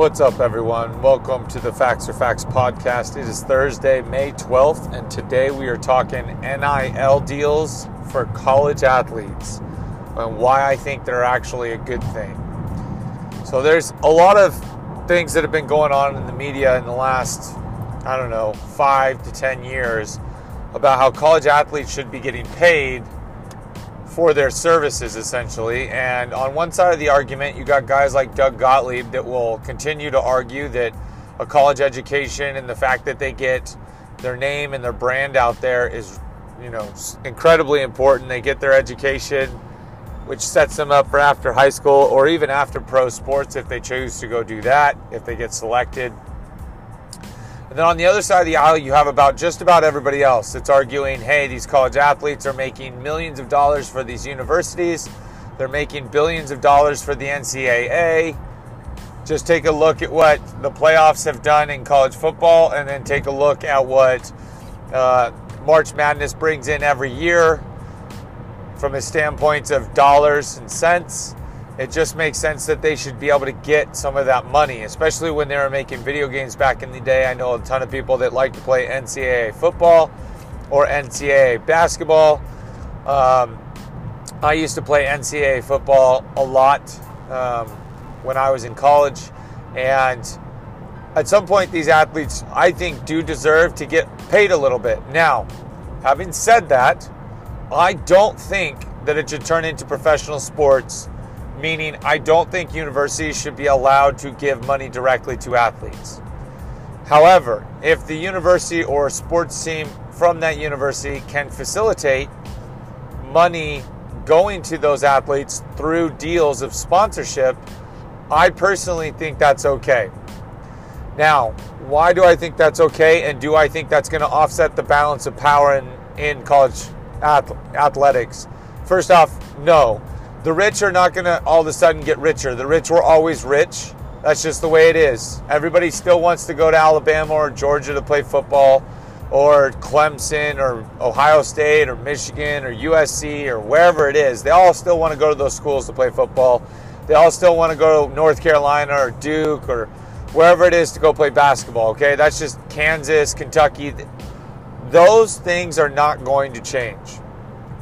What's up, everyone? Welcome to the Facts or Facts podcast. It is Thursday, May 12th, and today we are talking NIL deals for college athletes and why I think they're actually a good thing. So, there's a lot of things that have been going on in the media in the last, I don't know, five to 10 years about how college athletes should be getting paid for their services essentially. And on one side of the argument, you got guys like Doug Gottlieb that will continue to argue that a college education and the fact that they get their name and their brand out there is, you know, incredibly important. They get their education, which sets them up for after high school or even after pro sports if they choose to go do that, if they get selected. And then on the other side of the aisle, you have about just about everybody else that's arguing, hey, these college athletes are making millions of dollars for these universities. They're making billions of dollars for the NCAA. Just take a look at what the playoffs have done in college football, and then take a look at what uh, March Madness brings in every year from a standpoint of dollars and cents it just makes sense that they should be able to get some of that money, especially when they were making video games back in the day. I know a ton of people that like to play NCAA football or NCAA basketball. Um, I used to play NCAA football a lot um, when I was in college, and at some point, these athletes, I think, do deserve to get paid a little bit. Now, having said that, I don't think that it should turn into professional sports meaning I don't think universities should be allowed to give money directly to athletes. However, if the university or sports team from that university can facilitate money going to those athletes through deals of sponsorship, I personally think that's okay. Now, why do I think that's okay? And do I think that's going to offset the balance of power in, in college athletics? First off, no. The rich are not going to all of a sudden get richer. The rich were always rich. That's just the way it is. Everybody still wants to go to Alabama or Georgia to play football, or Clemson, or Ohio State, or Michigan, or USC, or wherever it is. They all still want to go to those schools to play football. They all still want to go to North Carolina or Duke or wherever it is to go play basketball. Okay, that's just Kansas, Kentucky. Those things are not going to change.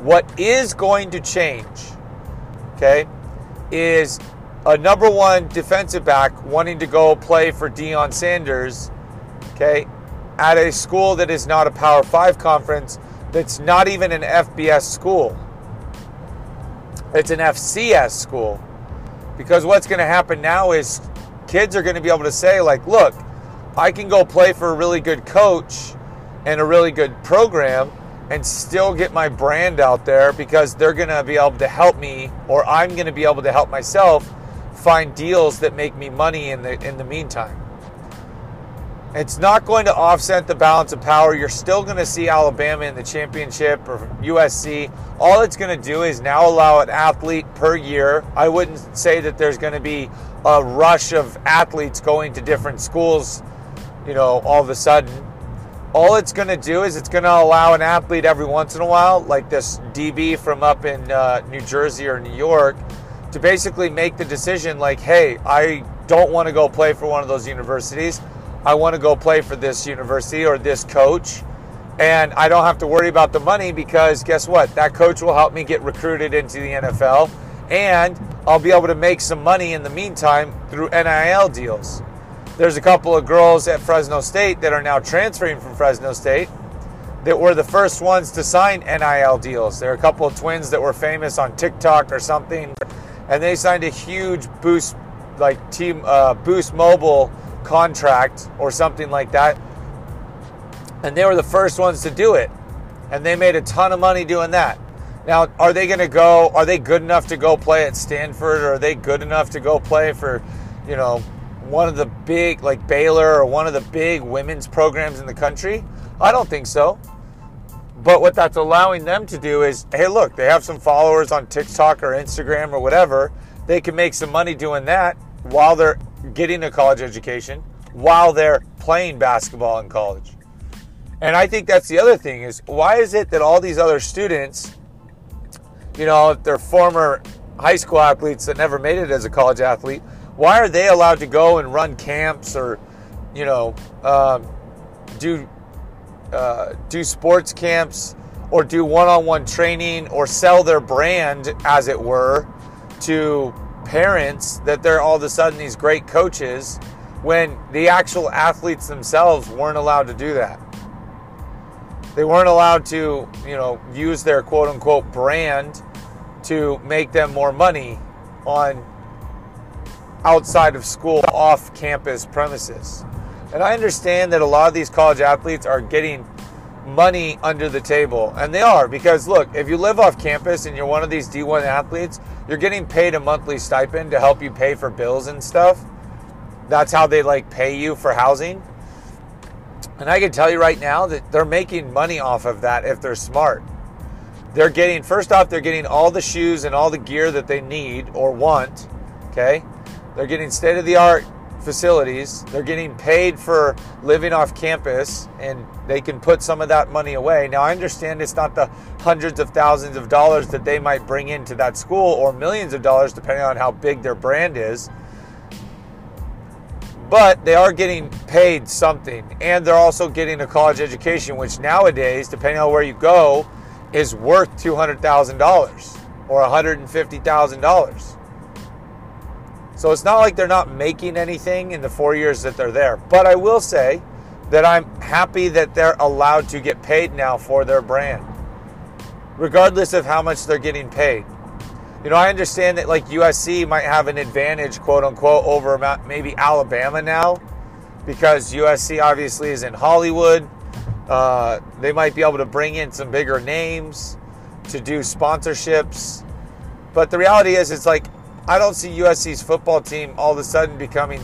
What is going to change okay, is a number one defensive back wanting to go play for Deion Sanders, okay, at a school that is not a Power Five conference, that's not even an FBS school. It's an FCS school. Because what's going to happen now is kids are going to be able to say, like, look, I can go play for a really good coach and a really good program and still get my brand out there because they're going to be able to help me or I'm going to be able to help myself find deals that make me money in the in the meantime. It's not going to offset the balance of power. You're still going to see Alabama in the championship or USC. All it's going to do is now allow an athlete per year. I wouldn't say that there's going to be a rush of athletes going to different schools, you know, all of a sudden all it's going to do is it's going to allow an athlete every once in a while, like this DB from up in uh, New Jersey or New York, to basically make the decision like, hey, I don't want to go play for one of those universities. I want to go play for this university or this coach. And I don't have to worry about the money because guess what? That coach will help me get recruited into the NFL. And I'll be able to make some money in the meantime through NIL deals. There's a couple of girls at Fresno State that are now transferring from Fresno State that were the first ones to sign NIL deals. There are a couple of twins that were famous on TikTok or something, and they signed a huge boost, like team uh, Boost Mobile contract or something like that. And they were the first ones to do it, and they made a ton of money doing that. Now, are they going to go? Are they good enough to go play at Stanford? Or are they good enough to go play for, you know, one of the big, like Baylor or one of the big women's programs in the country? I don't think so. But what that's allowing them to do is, hey, look, they have some followers on TikTok or Instagram or whatever. They can make some money doing that while they're getting a college education, while they're playing basketball in college. And I think that's the other thing is why is it that all these other students, you know, if they're former high school athletes that never made it as a college athlete, Why are they allowed to go and run camps or, you know, um, do uh, do sports camps or do one-on-one training or sell their brand, as it were, to parents that they're all of a sudden these great coaches when the actual athletes themselves weren't allowed to do that. They weren't allowed to, you know, use their quote unquote brand to make them more money on outside of school, off campus premises. And I understand that a lot of these college athletes are getting money under the table. And they are because look, if you live off campus and you're one of these D1 athletes, you're getting paid a monthly stipend to help you pay for bills and stuff. That's how they like pay you for housing. And I can tell you right now that they're making money off of that if they're smart. They're getting, first off, they're getting all the shoes and all the gear that they need or want. Okay. They're getting state of the art facilities. They're getting paid for living off campus and they can put some of that money away. Now, I understand it's not the hundreds of thousands of dollars that they might bring into that school or millions of dollars, depending on how big their brand is. But they are getting paid something and they're also getting a college education, which nowadays, depending on where you go, is worth $200,000 or $150,000. So it's not like they're not making anything in the four years that they're there. But I will say that I'm happy that they're allowed to get paid now for their brand, regardless of how much they're getting paid. You know, I understand that like USC might have an advantage, quote unquote, over maybe Alabama now, because USC obviously is in Hollywood. Uh, they might be able to bring in some bigger names to do sponsorships. But the reality is, it's like I don't see USC's football team all of a sudden becoming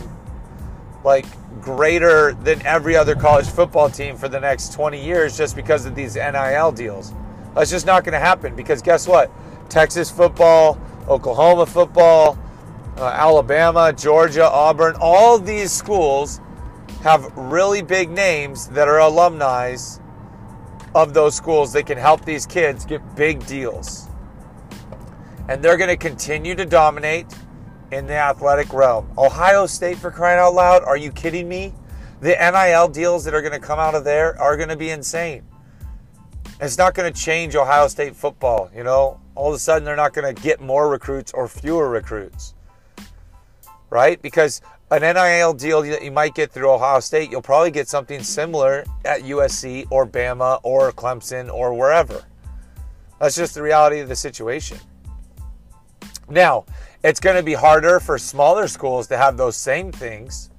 like greater than every other college football team for the next 20 years just because of these NIL deals. That's just not going to happen because guess what? Texas football, Oklahoma football, uh, Alabama, Georgia, Auburn, all these schools have really big names that are alumni of those schools that can help these kids get big deals and they're going to continue to dominate in the athletic realm. Ohio State, for crying out loud, are you kidding me? The NIL deals that are going to come out of there are going to be insane. It's not going to change Ohio State football. You know, all of a sudden they're not going to get more recruits or fewer recruits, right? Because an NIL deal that you might get through Ohio State, you'll probably get something similar at USC or Bama or Clemson or wherever. That's just the reality of the situation. Now, it's going to be harder for smaller schools to have those same things.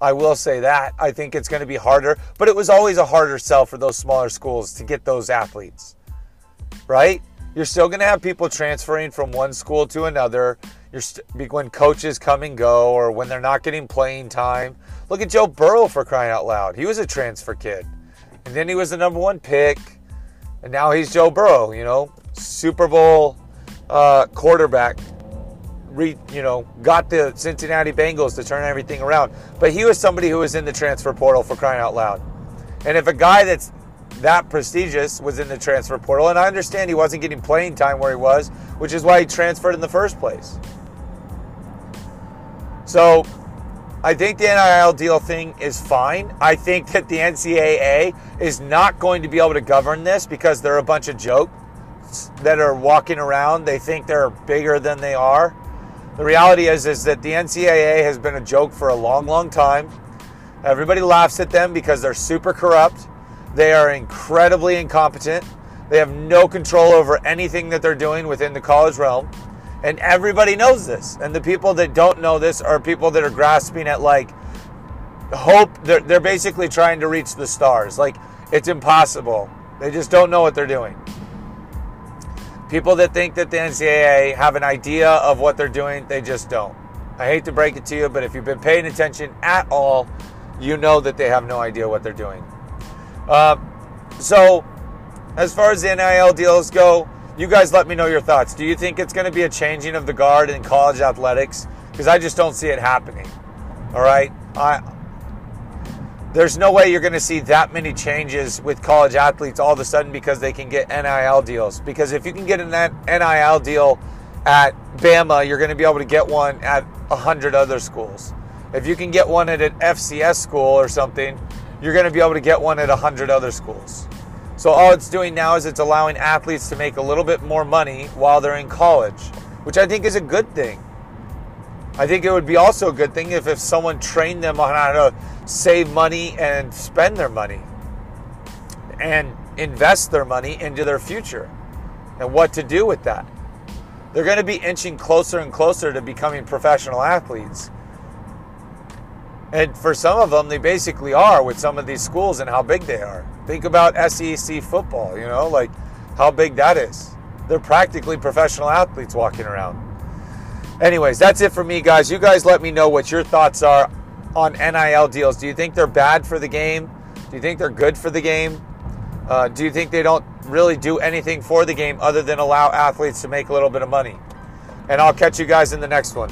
I will say that. I think it's going to be harder, but it was always a harder sell for those smaller schools to get those athletes, right? You're still going to have people transferring from one school to another. You're st- when coaches come and go, or when they're not getting playing time. Look at Joe Burrow for crying out loud. He was a transfer kid, and then he was the number one pick, and now he's Joe Burrow. You know, Super Bowl uh, quarterback re, you know, got the Cincinnati Bengals to turn everything around. But he was somebody who was in the transfer portal for crying out loud. And if a guy that's that prestigious was in the transfer portal, and I understand he wasn't getting playing time where he was, which is why he transferred in the first place. So I think the NIL deal thing is fine. I think that the NCAA is not going to be able to govern this because they're a bunch of jokes that are walking around. They think they're bigger than they are. The reality is, is that the NCAA has been a joke for a long, long time. Everybody laughs at them because they're super corrupt. They are incredibly incompetent. They have no control over anything that they're doing within the college realm. And everybody knows this. And the people that don't know this are people that are grasping at like hope. They're, they're basically trying to reach the stars. Like it's impossible. They just don't know what they're doing. People that think that the NCAA have an idea of what they're doing, they just don't. I hate to break it to you, but if you've been paying attention at all, you know that they have no idea what they're doing. Uh, so, as far as the NIL deals go, you guys let me know your thoughts. Do you think it's going to be a changing of the guard in college athletics? Because I just don't see it happening. All right, I there's no way you're going to see that many changes with college athletes all of a sudden because they can get NIL deals. Because if you can get an NIL deal at Bama, you're going to be able to get one at 100 other schools. If you can get one at an FCS school or something, you're going to be able to get one at 100 other schools. So all it's doing now is it's allowing athletes to make a little bit more money while they're in college, which I think is a good thing. I think it would be also a good thing if, if someone trained them on how to save money and spend their money and invest their money into their future and what to do with that. They're going to be inching closer and closer to becoming professional athletes. And for some of them, they basically are with some of these schools and how big they are. Think about SEC football, you know, like how big that is. They're practically professional athletes walking around. Anyways, that's it for me, guys. You guys let me know what your thoughts are on NIL deals. Do you think they're bad for the game? Do you think they're good for the game? Uh, do you think they don't really do anything for the game other than allow athletes to make a little bit of money? And I'll catch you guys in the next one.